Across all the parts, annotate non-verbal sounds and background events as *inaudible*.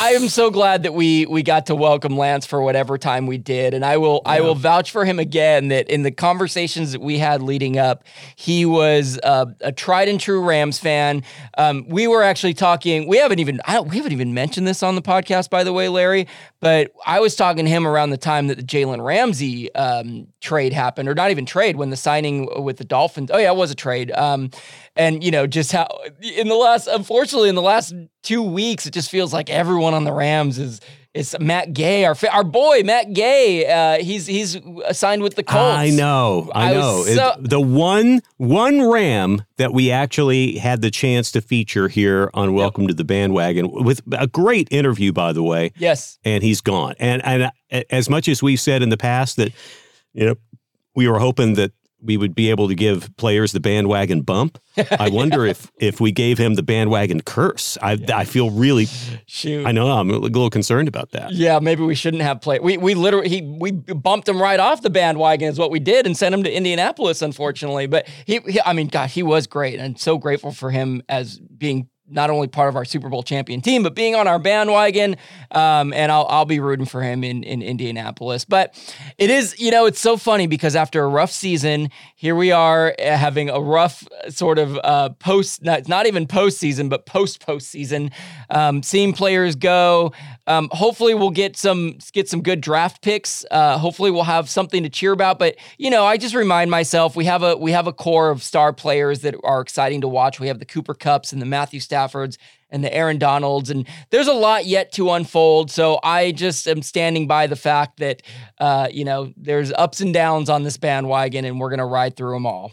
I am so glad that we we got to welcome Lance for whatever time we did, and I will yeah. I will vouch for him again that in the conversations that we had leading up, he was uh, a tried and true Rams fan. Um, we were actually talking. We haven't even I don't, we haven't even mentioned this on the podcast, by the way, Larry. But I was talking to him around the time that the Jalen Ramsey um, trade happened, or not even trade, when the signing with the Dolphins. Oh yeah, it was a trade. Um, and you know just how in the last unfortunately in the last two weeks it just feels like everyone on the Rams is is Matt Gay, our our boy Matt Gay. Uh, he's he's signed with the Colts. I know, I, I know. So- it, the one one Ram that we actually had the chance to feature here on Welcome yep. to the Bandwagon with a great interview, by the way. Yes, and he's gone. And and uh, as much as we've said in the past that you know we were hoping that we would be able to give players the bandwagon bump. I wonder yeah. if *laughs* if we gave him the bandwagon curse. I yeah. I feel really shoot. I know I'm a little concerned about that. Yeah, maybe we shouldn't have played. We we literally he we bumped him right off the bandwagon is what we did and sent him to Indianapolis unfortunately. But he, he I mean God, he was great and so grateful for him as being not only part of our Super Bowl champion team, but being on our bandwagon. Um, and I'll, I'll be rooting for him in, in Indianapolis. But it is, you know, it's so funny because after a rough season, here we are uh, having a rough uh, sort of uh, post, not, not even postseason, but post postseason, um, seeing players go. Um, hopefully, we'll get some get some good draft picks. Uh, hopefully, we'll have something to cheer about. But you know, I just remind myself we have a we have a core of star players that are exciting to watch. We have the Cooper Kupps and the Matthew Staffords and the Aaron Donalds, and there's a lot yet to unfold. So I just am standing by the fact that uh, you know there's ups and downs on this bandwagon, and we're gonna ride through them all.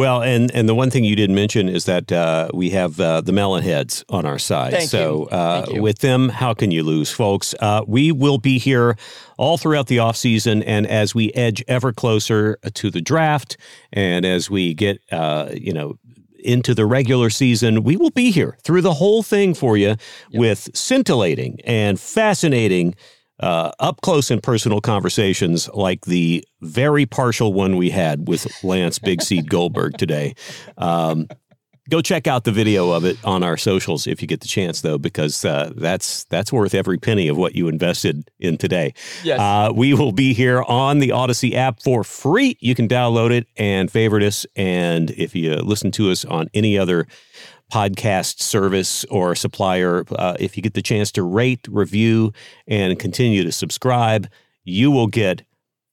Well, and and the one thing you didn't mention is that uh, we have uh, the Melonheads on our side. Thank so uh, with them, how can you lose, folks? Uh, we will be here all throughout the off season, and as we edge ever closer to the draft, and as we get, uh, you know, into the regular season, we will be here through the whole thing for you yep. with scintillating and fascinating uh, up close and personal conversations like the very partial one we had with Lance Big Seed Goldberg today. Um, go check out the video of it on our socials if you get the chance, though, because uh, that's that's worth every penny of what you invested in today. Yes. Uh, we will be here on the Audacy app for free. You can download it and favorite us. And if you listen to us on any other podcast service or supplier, uh, if you get the chance to rate, review, and continue to subscribe, you will get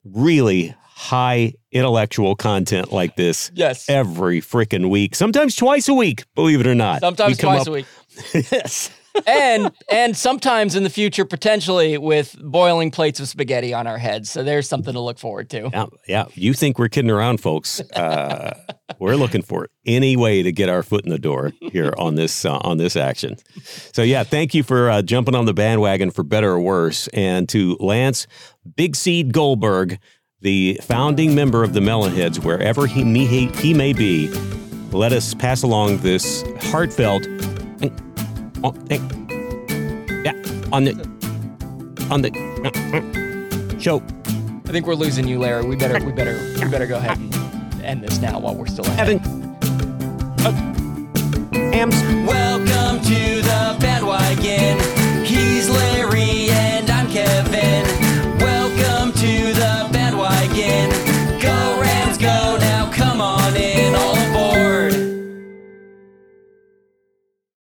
really high intellectual content like this yes. every freaking week, sometimes twice a week, believe it or not. Sometimes twice up, a week. *laughs* yes and and sometimes in the future, potentially with boiling plates of spaghetti on our heads. So there's something to look forward to. Yeah, yeah. You think we're kidding around, folks? Uh, *laughs* we're looking for any way to get our foot in the door here on this uh, on this action. So yeah, thank you for uh, jumping on the bandwagon for better or worse, and to Lance Big Seed Goldberg, the founding member of the Melonheads, wherever he may, he may be. Let us pass along this heartfelt Oh, on the on the uh, show. I think we're losing you, Larry. We better we better we better go ahead and end this now while we're still ahead. Evan. Uh, Rams. Well,